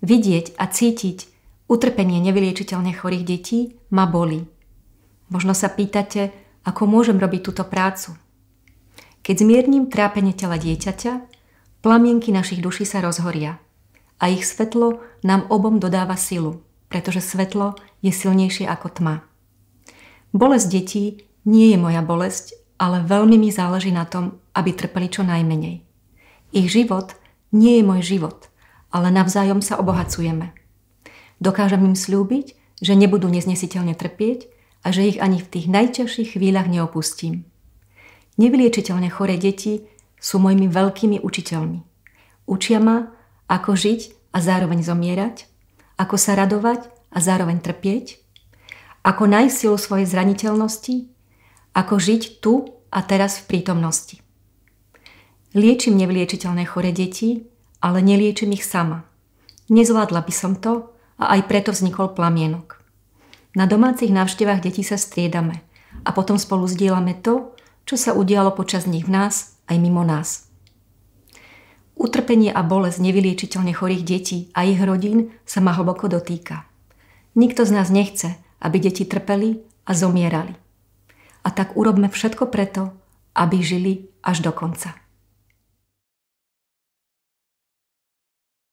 Vidieť a cítiť utrpenie nevyliečiteľne chorých detí ma bolí. Možno sa pýtate, ako môžem robiť túto prácu. Keď zmierním trápenie tela dieťaťa, plamienky našich duší sa rozhoria a ich svetlo nám obom dodáva silu, pretože svetlo je silnejšie ako tma. Bolesť detí nie je moja bolesť, ale veľmi mi záleží na tom, aby trpeli čo najmenej. Ich život nie je môj život, ale navzájom sa obohacujeme. Dokážem im slúbiť, že nebudú neznesiteľne trpieť a že ich ani v tých najťažších chvíľach neopustím. Nevyliečiteľne choré deti sú mojimi veľkými učiteľmi. Učia ma, ako žiť a zároveň zomierať, ako sa radovať a zároveň trpieť, ako nájsť silu svojej zraniteľnosti, ako žiť tu a teraz v prítomnosti. Liečím nevyliečiteľné chore deti, ale neliečím ich sama. Nezvládla by som to a aj preto vznikol plamienok. Na domácich návštevách detí sa striedame a potom spolu zdieľame to, čo sa udialo počas nich v nás aj mimo nás. Utrpenie a bolesť nevyliečiteľne chorých detí a ich rodín sa ma hlboko dotýka. Nikto z nás nechce, aby deti trpeli a zomierali. A tak urobme všetko preto, aby žili až do konca.